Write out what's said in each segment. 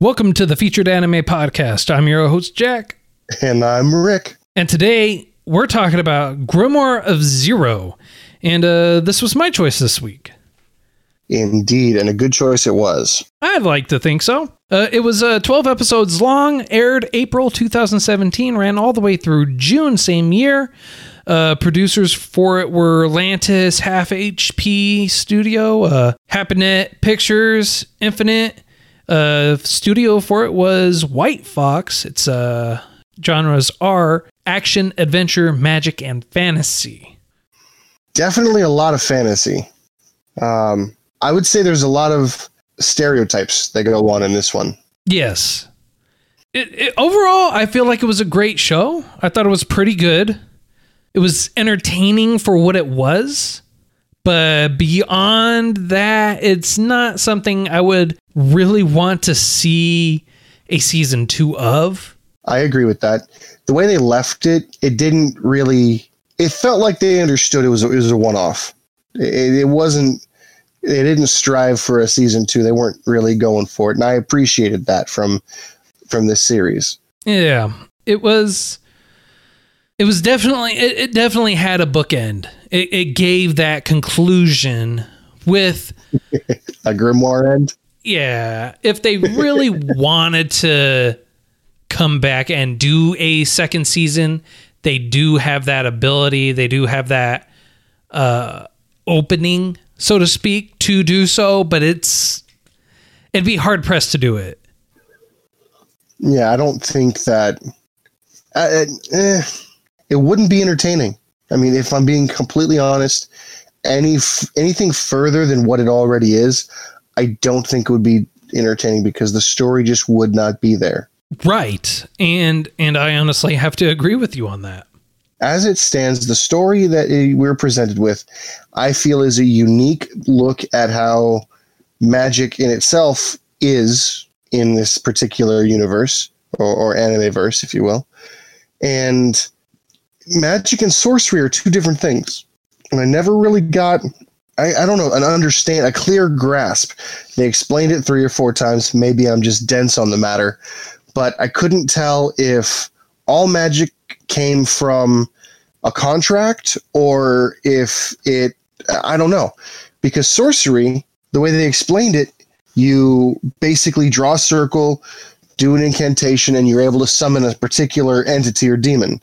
Welcome to the Featured Anime Podcast. I'm your host, Jack. And I'm Rick. And today we're talking about Grimoire of Zero. And uh, this was my choice this week. Indeed, and a good choice it was. I'd like to think so. Uh, it was uh, 12 episodes long, aired April 2017, ran all the way through June same year. Uh, producers for it were Lantis, Half HP Studio, uh, Happinet Pictures, Infinite. Uh, studio for it was White Fox. Its uh, genres are action, adventure, magic, and fantasy. Definitely a lot of fantasy. Um, I would say there's a lot of stereotypes that go on in this one. Yes. It, it, overall, I feel like it was a great show. I thought it was pretty good. It was entertaining for what it was. But beyond that, it's not something I would really want to see a season two of. I agree with that. The way they left it, it didn't really. It felt like they understood it was a, it was a one off. It, it wasn't. They didn't strive for a season two. They weren't really going for it, and I appreciated that from from this series. Yeah, it was. It was definitely. It, it definitely had a bookend. It, it gave that conclusion with A grimoire end. yeah. If they really wanted to come back and do a second season, they do have that ability. They do have that uh, opening, so to speak, to do so. But it's it'd be hard pressed to do it. Yeah, I don't think that. Uh, eh, it wouldn't be entertaining. I mean, if I'm being completely honest, any f- anything further than what it already is, I don't think it would be entertaining because the story just would not be there. Right. And and I honestly have to agree with you on that. As it stands, the story that we're presented with, I feel, is a unique look at how magic in itself is in this particular universe or, or anime verse, if you will. And magic and sorcery are two different things. And I never really got, I, I don't know, an understand, a clear grasp. They explained it three or four times. Maybe I'm just dense on the matter, but I couldn't tell if all magic came from a contract or if it, I don't know. Because sorcery, the way they explained it, you basically draw a circle, do an incantation, and you're able to summon a particular entity or demon.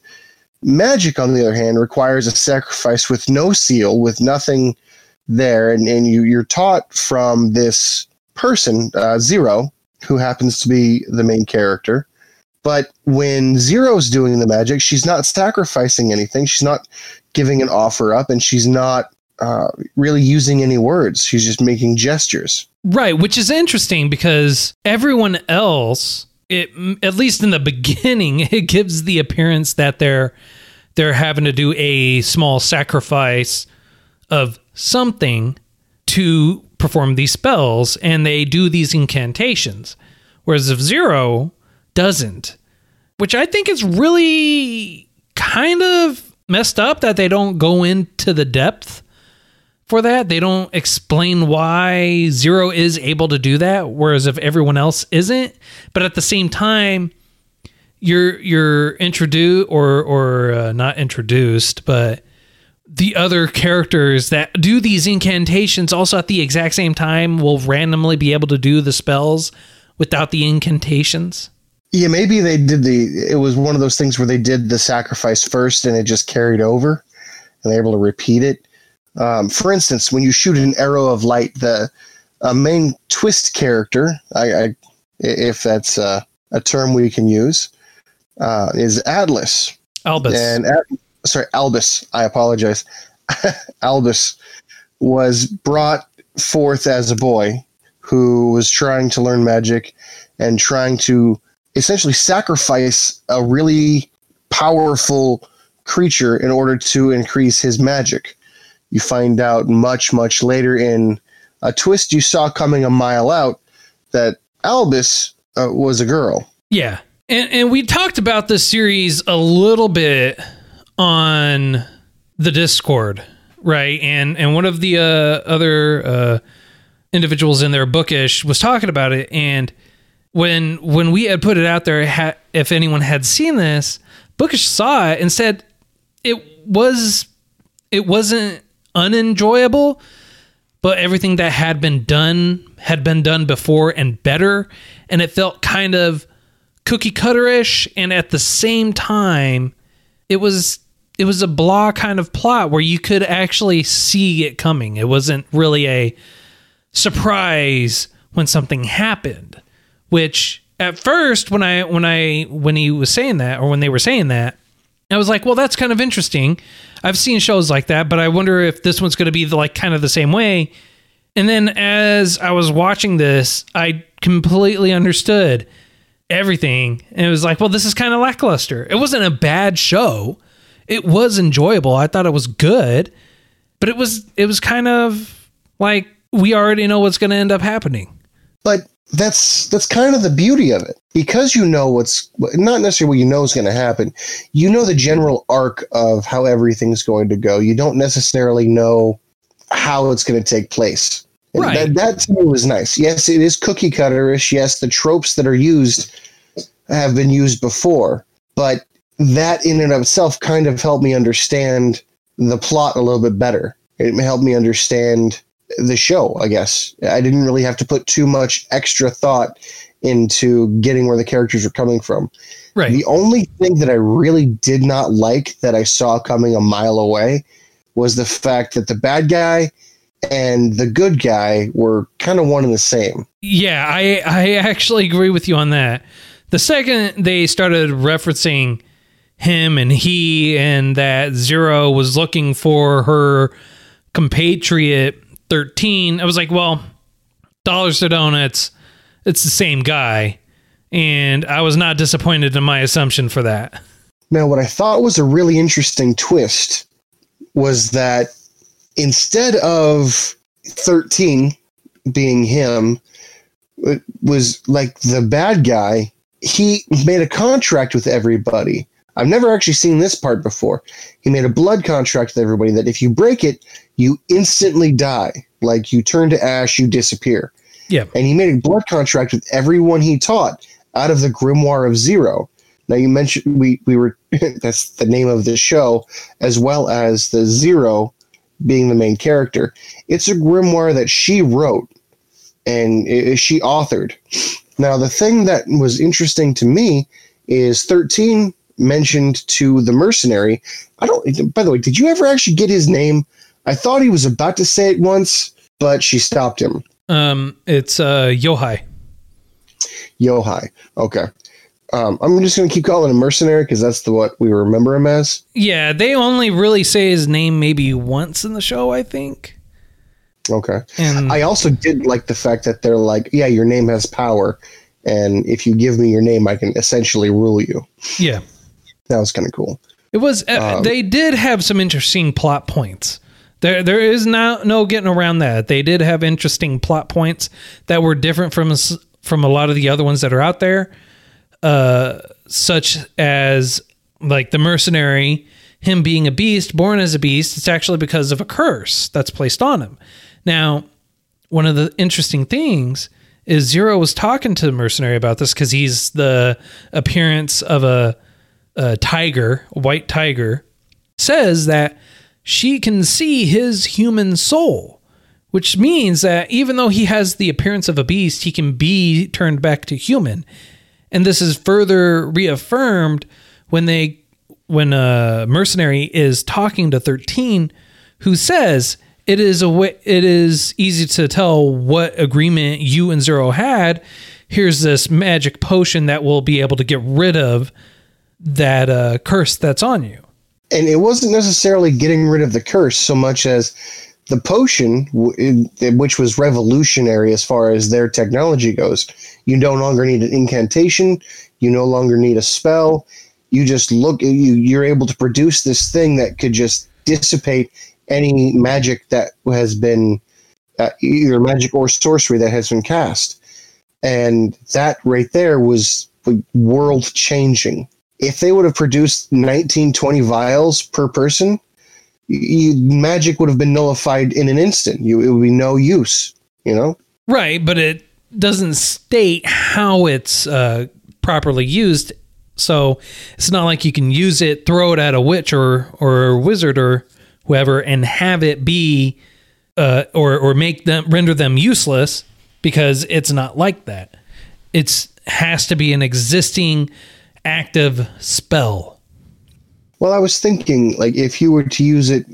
Magic, on the other hand, requires a sacrifice with no seal, with nothing there, and, and you, you're taught from this person, uh, Zero, who happens to be the main character. But when Zero's doing the magic, she's not sacrificing anything. She's not giving an offer up, and she's not uh, really using any words. She's just making gestures. Right, which is interesting because everyone else, it at least in the beginning, it gives the appearance that they're they're having to do a small sacrifice of something to perform these spells and they do these incantations. Whereas if Zero doesn't, which I think is really kind of messed up that they don't go into the depth for that. They don't explain why Zero is able to do that, whereas if everyone else isn't. But at the same time, you're you're introduced or or uh, not introduced, but the other characters that do these incantations also at the exact same time will randomly be able to do the spells without the incantations. Yeah, maybe they did the. It was one of those things where they did the sacrifice first, and it just carried over, and they're able to repeat it. Um, for instance, when you shoot an arrow of light, the uh, main twist character, I, I, if that's uh, a term we can use, uh, is Atlas. Albus. And sorry, Albus. I apologize. Albus was brought forth as a boy who was trying to learn magic and trying to essentially sacrifice a really powerful creature in order to increase his magic. You find out much, much later in a twist you saw coming a mile out that Albus uh, was a girl. Yeah. And, and we talked about this series a little bit on the Discord, right? And and one of the uh, other uh, individuals in there, Bookish, was talking about it. And when when we had put it out there, ha- if anyone had seen this, Bookish saw it and said it was it wasn't unenjoyable, but everything that had been done had been done before and better, and it felt kind of cookie cutterish, and at the same time, it was it was a blah kind of plot where you could actually see it coming. It wasn't really a surprise when something happened, which at first when I when I when he was saying that or when they were saying that, I was like, well, that's kind of interesting. I've seen shows like that, but I wonder if this one's going to be the, like kind of the same way. And then as I was watching this, I completely understood everything. And it was like, well, this is kind of lackluster. It wasn't a bad show. It was enjoyable. I thought it was good, but it was it was kind of like we already know what's going to end up happening. But that's that's kind of the beauty of it because you know what's not necessarily what you know is going to happen. You know the general arc of how everything's going to go. You don't necessarily know how it's going to take place. And Right. That, that to me was nice. Yes, it is cookie cutterish. Yes, the tropes that are used have been used before, but that in and of itself kind of helped me understand the plot a little bit better. It helped me understand the show, I guess. I didn't really have to put too much extra thought into getting where the characters were coming from. Right. The only thing that I really did not like that I saw coming a mile away was the fact that the bad guy and the good guy were kind of one and the same. Yeah, I I actually agree with you on that. The second they started referencing him and he and that Zero was looking for her compatriot 13, I was like, well, dollars to donuts, it's the same guy. And I was not disappointed in my assumption for that. Now, what I thought was a really interesting twist was that instead of 13 being him, was like the bad guy, he made a contract with everybody. I've never actually seen this part before. He made a blood contract with everybody that if you break it, you instantly die. Like you turn to ash, you disappear. Yeah. And he made a blood contract with everyone he taught out of the Grimoire of Zero. Now you mentioned we we were that's the name of the show, as well as the Zero being the main character. It's a grimoire that she wrote and i- she authored. Now the thing that was interesting to me is 13 mentioned to the mercenary. I don't by the way, did you ever actually get his name? I thought he was about to say it once, but she stopped him. Um, it's uh, Yohai. Yohai. Okay. Um, I'm just going to keep calling him mercenary because that's the what we remember him as. Yeah, they only really say his name maybe once in the show, I think. Okay. And I also did like the fact that they're like, yeah, your name has power, and if you give me your name, I can essentially rule you. yeah, That was kind of cool. It was. Uh, Um, they did have some interesting plot points. There, there is no no getting around that. They did have interesting plot points that were different from from a lot of the other ones that are out there, uh, such as like the mercenary, him being a beast, born as a beast. It's actually because of a curse that's placed on him. Now, one of the interesting things is Zero was talking to the mercenary about this because he's the appearance of a, a tiger, a white tiger, says that she can see his human soul, which means that even though he has the appearance of a beast, he can be turned back to human. And this is further reaffirmed when they when a mercenary is talking to 13 who says it is a way, it is easy to tell what agreement you and Zero had. Here's this magic potion that we'll be able to get rid of that uh, curse that's on you. And it wasn't necessarily getting rid of the curse so much as the potion, which was revolutionary as far as their technology goes, you no longer need an incantation. You no longer need a spell. You just look. You you're able to produce this thing that could just dissipate any magic that has been uh, either magic or sorcery that has been cast, and that right there was world changing. If they would have produced 19, 20 vials per person, you, magic would have been nullified in an instant. You, it would be no use, you know? Right, but it doesn't state how it's uh, properly used. So it's not like you can use it, throw it at a witch or or a wizard or whoever, and have it be uh, or or make them render them useless because it's not like that. It's has to be an existing active spell. Well, I was thinking, like, if you were to use it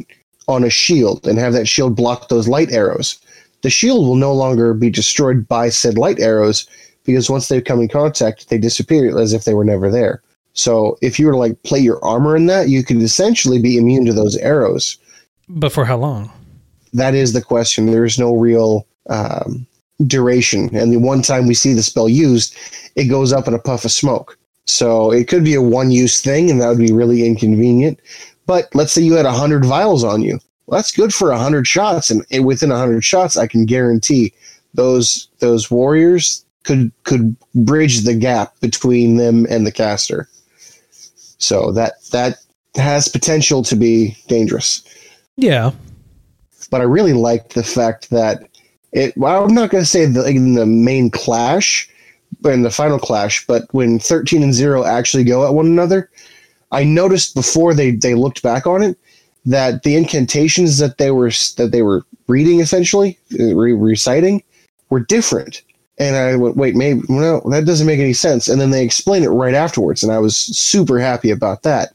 on a shield and have that shield block those light arrows, the shield will no longer be destroyed by said light arrows because once they come in contact, they disappear as if they were never there. So if you were to like play your armor in that, you could essentially be immune to those arrows. But for how long? That is the question. There is no real um, duration, and the one time we see the spell used, it goes up in a puff of smoke. So it could be a one-use thing, and that would be really inconvenient. But let's say you had hundred vials on you. Well, that's good for hundred shots, and, within hundred shots, I can guarantee those those warriors could could bridge the gap between them and the caster. So that that has potential to be dangerous. Yeah. But I really liked the fact that it. Well, I'm not going to say the, in the main clash, in the final clash, but when 13 and zero actually go at one another, I noticed before they they looked back on it that the incantations that they were that they were reading essentially uh, re- reciting were different. And I went, wait, maybe no, that doesn't make any sense. And then they explained it right afterwards, and I was super happy about that.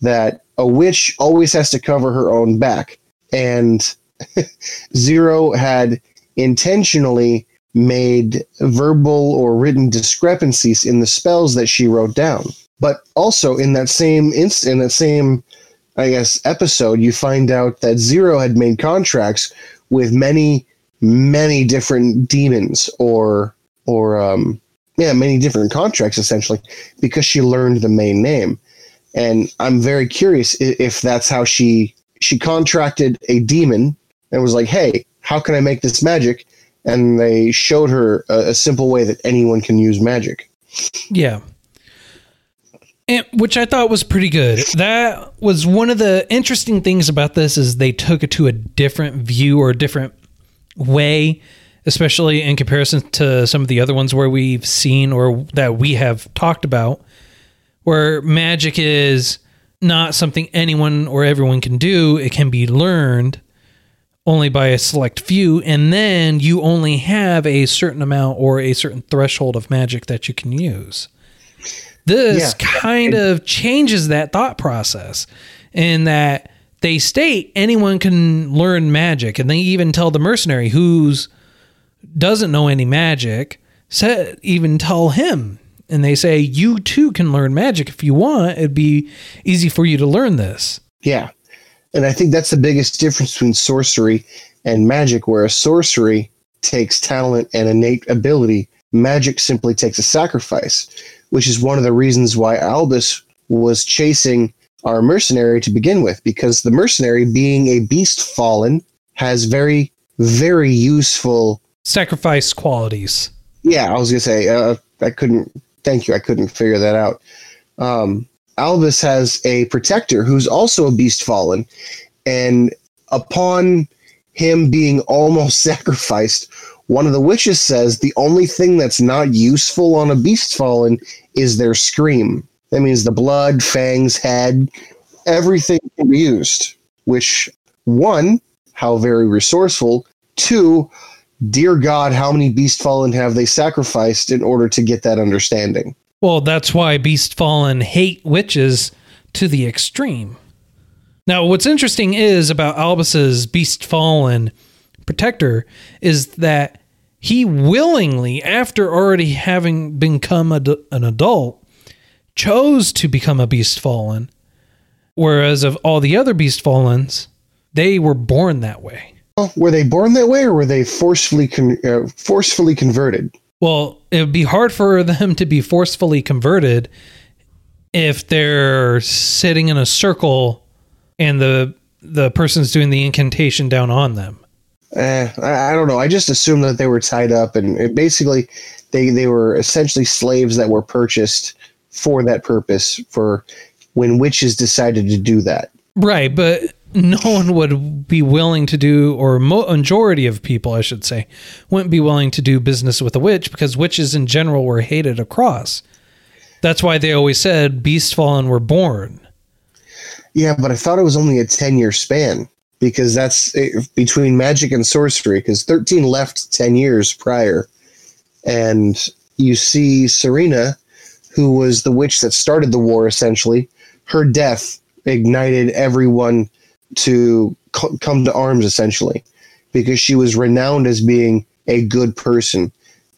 That a witch always has to cover her own back, and Zero had intentionally made verbal or written discrepancies in the spells that she wrote down. But also in that same inst- in that same, I guess, episode, you find out that Zero had made contracts with many, many different demons or or um, yeah, many different contracts essentially because she learned the main name. And I'm very curious if, that's how she she contracted a demon and was like, "Hey, how can I make this magic?" And they showed her a, a simple way that anyone can use magic. Yeah. And, which I thought was pretty good. That was one of the interesting things about this is they took it to a different view or a different way, especially in comparison to some of the other ones where we've seen or that we have talked about, where magic is not something anyone or everyone can do. It can be learned only by a select few, and then you only have a certain amount or a certain threshold of magic that you can use. This Yeah. kind of changes that thought process in that they state anyone can learn magic, and they even tell the mercenary who's doesn't know any magic, said even tell him. And they say, You too can learn magic if you want. It'd be easy for you to learn this. Yeah. And I think that's the biggest difference between sorcery and magic, where a sorcery takes talent and innate ability. Magic simply takes a sacrifice, which is one of the reasons why Albus was chasing our mercenary to begin with, because the mercenary, being a beast fallen, has very, very useful. Sacrifice qualities. Yeah, I was going to say, uh, I couldn't, thank you, I couldn't figure that out. Um, Albus has a protector who's also a beast fallen, and upon him being almost sacrificed, one of the witches says the only thing that's not useful on a beast fallen is their scream. That means the blood, fangs, head, everything can be used. Which, one, how very resourceful. Two, dear God, how many beast fallen have they sacrificed in order to get that understanding? Well, that's why Beast Fallen hate witches to the extreme. Now, what's interesting is about Albus's Beast Fallen protector is that he willingly, after already having become an adult, chose to become a Beast Fallen. Whereas of all the other Beast Fallens, they were born that way. Well, were they born that way, or were they forcefully con- uh, forcefully converted? Well, it would be hard for them to be forcefully converted if they're sitting in a circle and the the person's doing the incantation down on them. Eh, I, I don't know. I just assumed that they were tied up, and it basically, they they were essentially slaves that were purchased for that purpose. For when witches decided to do that. Right, but no one would be willing to do, or majority of people, I should say, wouldn't be willing to do business with a witch because witches in general were hated across. That's why they always said beast fallen were born. Yeah, but I thought it was only a ten year span because that's eh, between magic and sorcery. Because thirteen left ten years prior, and you see Serena, who was the witch that started the war, essentially. Her death ignited everyone to come to arms, essentially, because she was renowned as being a good person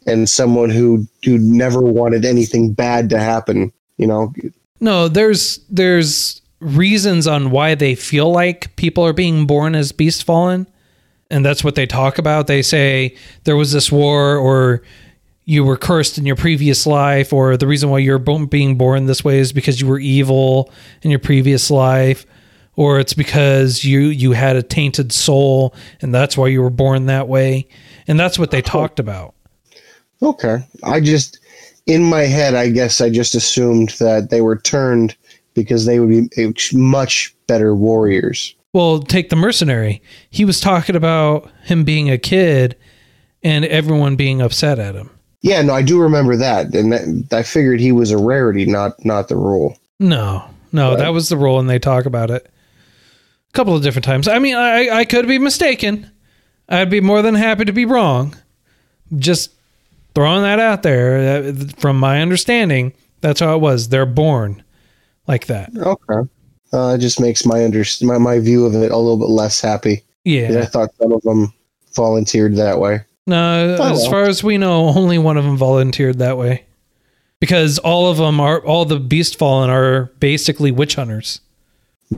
and someone who who never wanted anything bad to happen. You know, No, there's there's reasons on why they feel like people are being born as beast fallen, and that's what they talk about. They say there was this war, or you were cursed in your previous life, or the reason why you're being born this way is because you were evil in your previous life, or it's because you you had a tainted soul, and that's why you were born that way. And that's what they oh. talked about. Okay. I just, in my head, I guess I just assumed that they were turned because they would be much better warriors. Well, take the mercenary. He was talking about him being a kid and everyone being upset at him. Yeah, no, I do remember that, and that, I figured he was a rarity, not not the rule. No, no, Right. that was the rule, and they talk about it a couple of different times. I mean, I, I could be mistaken. I'd be more than happy to be wrong. Just throwing that out there. Uh, From my understanding, that's how it was. They're born like that. Okay. Uh, it just makes my under my, my view of it a little bit less happy. Yeah. I thought some of them volunteered that way. No, Oh, as well. far as we know, only one of them volunteered that way. Because all of them are, all the Beast Fallen are basically witch hunters.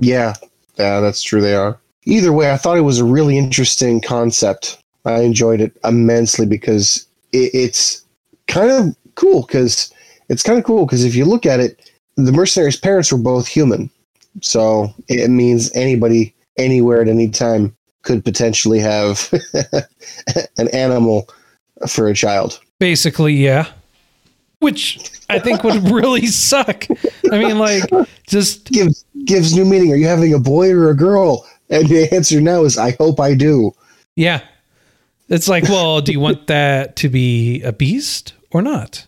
Yeah, yeah, that's true. They are. Either way, I thought it was a really interesting concept. I enjoyed it immensely because it, it's kind of cool. Because it's kind of cool because if you look at it, the mercenaries' parents were both human, so it means anybody, anywhere, at any time could potentially have an animal for a child. Basically, yeah. Which I think would really suck. I mean, like, just Gives gives new meaning. Are you having a boy or a girl? And the answer now is, I hope I do. yeah. It's like, well, do you want that to be a beast or not?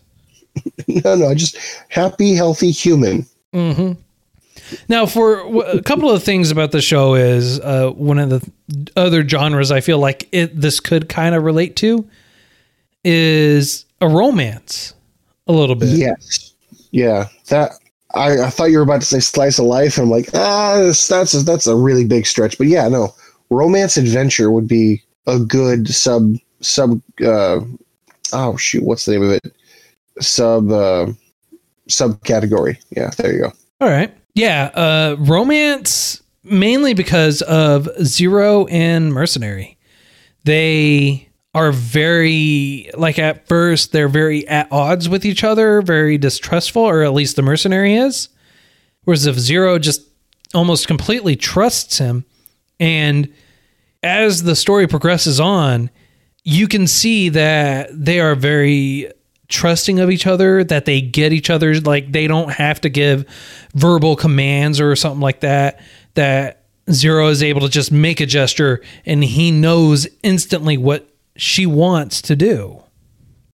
No, no, just happy, healthy human. Mm-hmm. Now, for w- a couple of things about the show is uh, one of the other genres I feel like it this could kind of relate to is a romance, a little bit. Yes. Yeah. That I, I thought you were about to say slice of life. And I'm like, ah, that's that's a, that's a really big stretch. But yeah, no, romance adventure would be a good sub sub. Uh, oh shoot, what's the name of it? Sub uh, subcategory. Yeah, there you go. All right. Yeah, uh, romance mainly because of Zero and Mercenary. They are very like at first they're very at odds with each other, very distrustful, or at least the mercenary is. Whereas if Zero just almost completely trusts him, and as the story progresses on, you can see that they are very trusting of each other, that they get each other, like they don't have to give verbal commands or something like that. That Zero is able to just make a gesture and he knows instantly what she wants to do.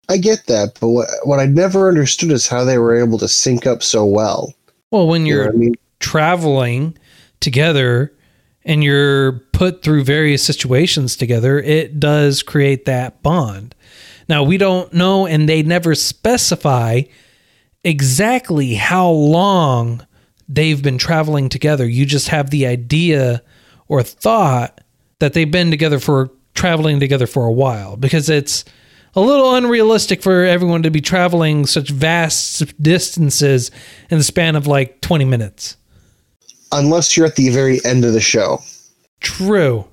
I get that, but what what I never understood is how they were able to sync up so well. Well, when You know you're I mean? traveling together and you're put through various situations together, it does create that bond. Now, we don't know, and they never specify exactly how long they've been traveling together. You just have the idea or thought that they've been together for traveling together for a while because it's a little unrealistic for everyone to be traveling such vast distances in the span of like 20 minutes. Unless you're at the very end of the show. True.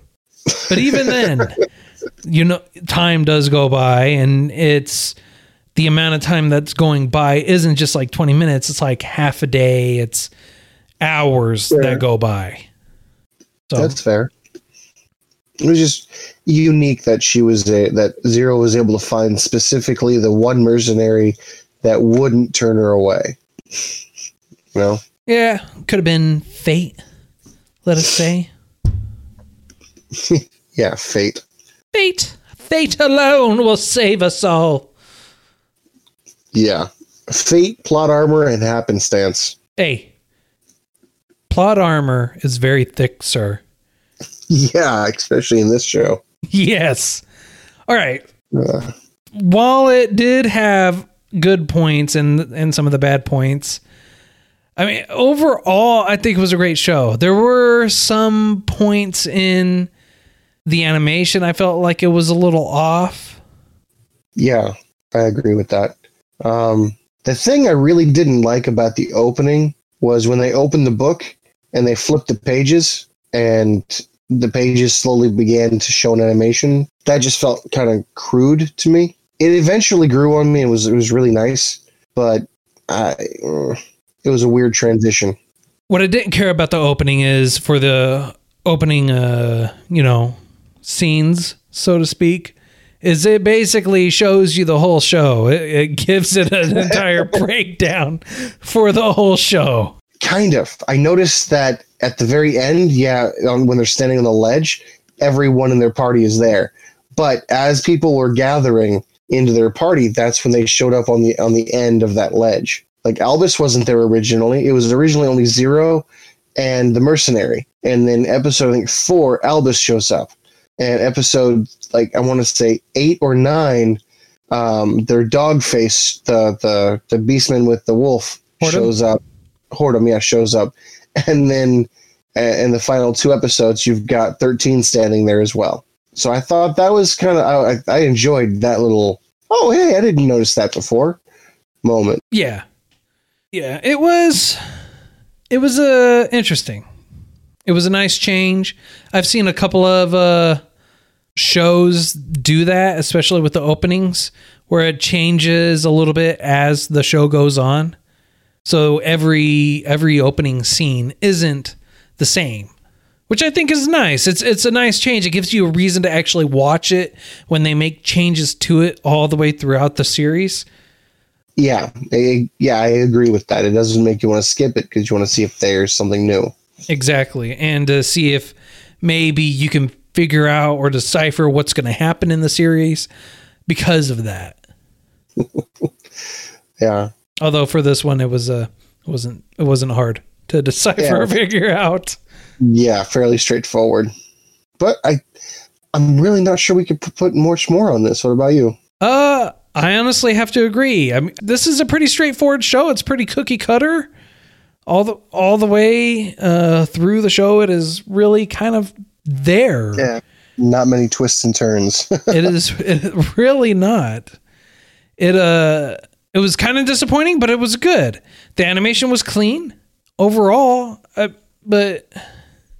But even then, you know, time does go by, and it's the amount of time that's going by isn't just like 20 minutes, it's like half a day, it's hours Sure. that go by. So, That's fair. It was just unique that she was a, that Zero was able to find specifically the one mercenary that wouldn't turn her away. You know, yeah, could have been fate, let us say. yeah, fate. Fate. Fate alone will save us all. Yeah, fate, plot armor, and happenstance. Hey, plot armor is very thick, sir. Yeah, especially in this show. Yes. All right. Uh, While it did have good points and and some of the bad points, I mean, overall, I think it was a great show. There were some points in the animation I felt like it was a little off. yeah, I agree with that. Um, the thing I really didn't like about the opening was when they opened the book and they flipped the pages and the pages slowly began to show an animation. That just felt kind of crude to me. It eventually grew on me and was it was really nice, but I, it was a weird transition. What I didn't care about the opening is for the opening, uh, you know, scenes, so to speak, is it basically shows you the whole show. It, it gives it an entire breakdown for the whole show. Kind of. I noticed that at the very end, yeah, on, when they're standing on the ledge, everyone in their party is there. But as people were gathering into their party, that's when they showed up on the on the end of that ledge. Like Albus wasn't there originally; it was originally only Zero and the mercenary. And then episode I think four, Albus shows up, and episode like I want to say eight or nine, um, their dog face, the the the beastman with the wolf Holdem? shows up. Holdem, yeah, shows up, and then uh, in the final two episodes, you've got thirteen standing there as well. So I thought that was kind of I, I enjoyed that little. Oh, hey, I didn't notice that before. Moment. Yeah, yeah. It was, it was uh, interesting. It was a nice change. I've seen a couple of uh, shows do that, especially with the openings, where it changes a little bit as the show goes on. So every every opening scene isn't the same, which I think is nice. It's it's a nice change. It gives you a reason to actually watch it when they make changes to it all the way throughout the series. Yeah, I, yeah, I agree with that. It doesn't make you want to skip it because you want to see if there's something new. Exactly. And to see if maybe you can figure out or decipher what's going to happen in the series because of that. Yeah, Although for this one it was uh it wasn't it wasn't hard to decipher Yeah. or figure out. yeah, fairly straightforward. But I, I'm really not sure we could put much more on this. What about you? Uh I honestly have to agree. I mean this is a pretty straightforward show. It's pretty cookie cutter. All the all the way uh through the show it is really kind of there. Yeah, not many twists and turns. it is it, really not. It uh it was kind of disappointing, but it was good. The animation was clean overall, uh, but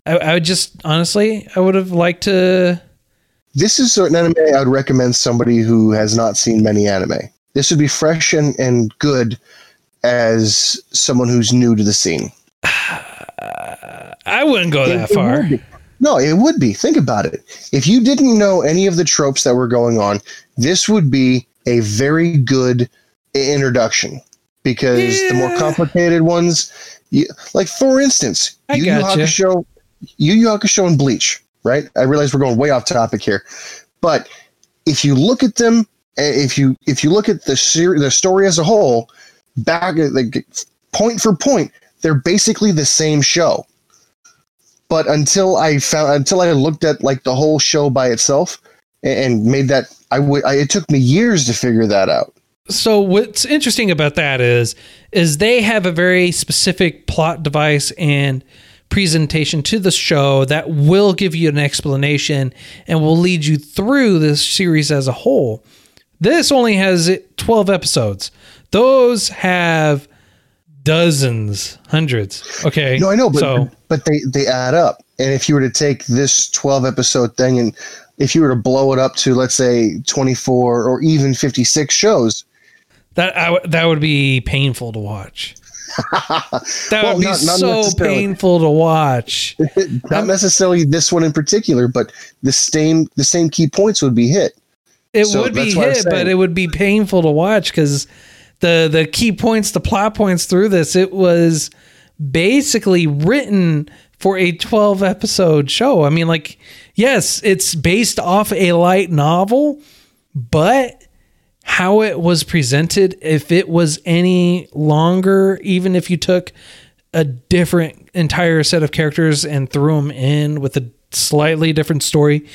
I, I would just honestly I would have liked to. this is an anime I would recommend somebody who has not seen many anime. This would be fresh and, and good as someone who's new to the scene. I wouldn't go that It- it far. be. No, it would be. Think about it. If you didn't know any of the tropes that were going on, this would be a very good i- introduction because the more complicated ones, you, like for instance, I Yu Yu gotcha. Hakusho, Yu Yu Hakusho and Bleach, right? I realize we're going way off topic here, but if you look at them, eh, if you if you look at the ser- the story as a whole, back like point for point, they're basically the same show but until I found until I looked at like the whole show by itself and, and made that I would I, it took me years to figure that out. So what's interesting about that is is they have a very specific plot device and presentation to the show that will give you an explanation and will lead you through this series as a whole. This only has 12 episodes. Those have dozens, hundreds. Okay. No, I know, but so but they they add up, And if you were to take this 12 episode thing and if you were to blow it up to, let's say, 24 or even 56 shows, that I w- that would be painful to watch. that Well, would be not- not so painful to watch. not necessarily this one in particular, but the same the same key points would be hit. It So would be that's what I'm hit, but it would be painful to watch because the the key points, the plot points through this, it was basically written for a 12 episode show. I mean, like, yes, it's based off a light novel, but how it was presented, if it was any longer, even if you took a different entire set of characters and threw them in with a slightly different story,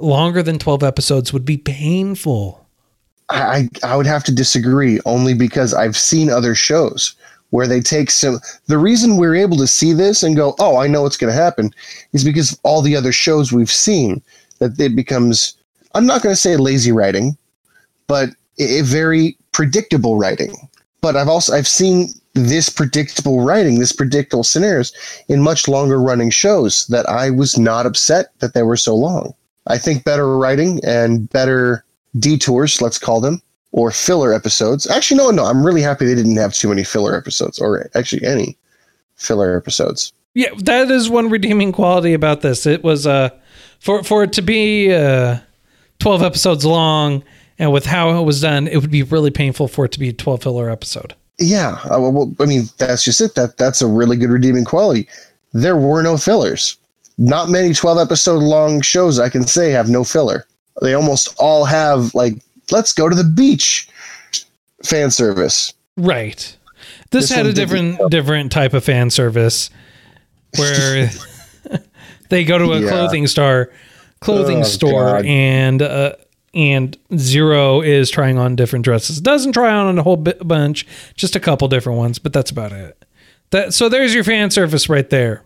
longer than 12 episodes would be painful. I, I would have to disagree only because I've seen other shows where they take some. The reason we're able to see this and go, oh, I know what's going to happen, is because all the other shows we've seen that it becomes. I'm not going to say lazy writing, but a, very predictable writing. But I've also I've seen this predictable writing, this predictable scenarios in much longer running shows that I was not upset that they were so long. I think better writing and better detours, let's call them, or filler episodes. Actually, no, no, I'm really happy they didn't have too many filler episodes, or actually any filler episodes. Yeah, that is one redeeming quality about this. It was uh for for it to be uh 12 episodes long and with how it was done, it would be really painful for it to be a 12 filler episode. Yeah, uh, well, I mean, that's just it. That that's a really good redeeming quality. There were no fillers. Not many 12 episode long shows I can say have no filler. They almost all have like, let's go to the beach fan service. Right. This, This had a didn't, different different type of fan service where they go to a Yeah. clothing store clothing Oh, store God. and uh and Zero is trying on different dresses. Doesn't try on a whole bit, bunch, just a couple different ones, but that's about it. That so there's your fan service right there,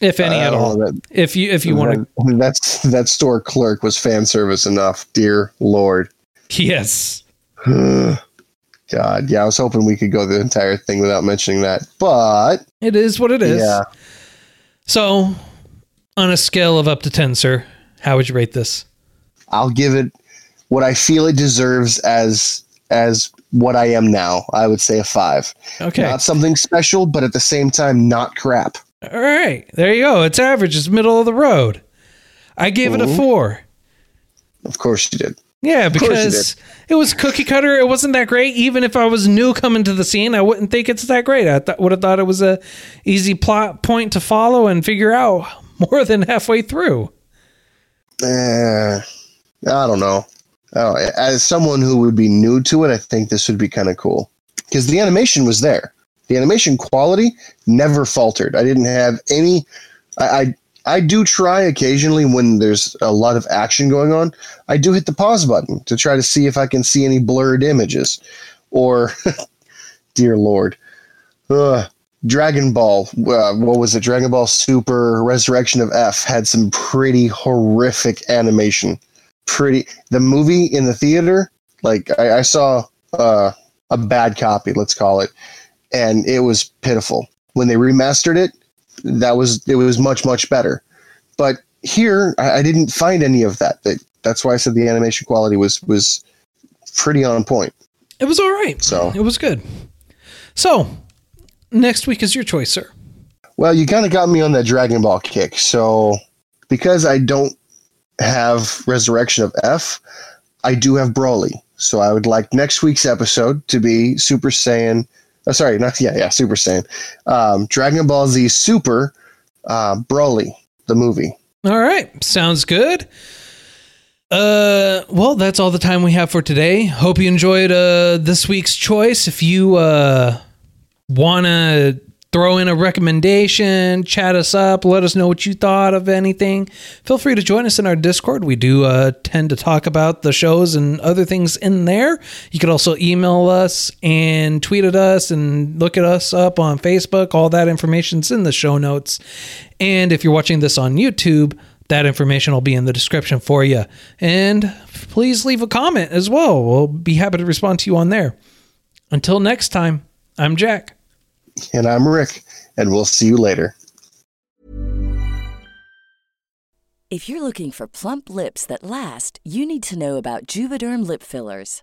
if any I at uh, all. that- if you if you want to, That's that store clerk was fan service enough. Dear Lord. yes, God, yeah, I was hoping we could go the entire thing without mentioning that, but it is what it is. yeah, So, on a scale of up to ten, sir, how would you rate this? I'll give it what I feel it deserves as as what I am now. I would say a five. Okay, Not something special, but at the same time, not crap. all right, there you go. It's average. It's middle of the road. I gave it a four. Of course you did. Yeah, because it was cookie cutter. It wasn't that great. Even if I was new coming to the scene, I wouldn't think it's that great. I th- would have thought it was a easy plot point to follow and figure out more than halfway through. Eh, I don't know. Oh, as someone who would be new to it, I think this would be kind of cool because the animation was there. The animation quality never faltered. I didn't have any. I, I I do try occasionally when there's a lot of action going on. I do hit the pause button to try to see if I can see any blurred images, or, dear lord, Dragon Ball. Uh, what was it? Dragon Ball Super Resurrection of F had some pretty horrific animation. Pretty. The movie in the theater, like I, I saw uh, a bad copy, let's call it, and it was pitiful. When they remastered it, that was it was much much better. But here, I, I didn't find any of that. that. That's why I said the animation quality was was pretty on point. It was all right. So- it was good. So next week is your choice, sir. Well, you kind of got me on that Dragon Ball kick. So, because I don't have Resurrection of F, I do have Broly. So, I would like next week's episode to be Super Saiyan. Oh, sorry, not yeah, yeah, Super Saiyan. Um, Dragon Ball Z Super uh, Broly, the movie. All right, sounds good. Uh, well, that's all the time we have for today. Hope you enjoyed uh this week's choice. If you uh want to throw in a recommendation, chat us up, let us know what you thought of anything. Feel free to join us in our Discord. We do uh, tend to talk about the shows and other things in there. You could also email us and tweet at us and look at us up on Facebook. All that information's in the show notes. And if you're watching this on YouTube, that information will be in the description for you. And please leave a comment as well. We'll be happy to respond to you on there. Until next time, I'm Jack. And I'm Rick, and we'll see you later. If you're looking for plump lips that last, you need to know about Juvederm lip fillers.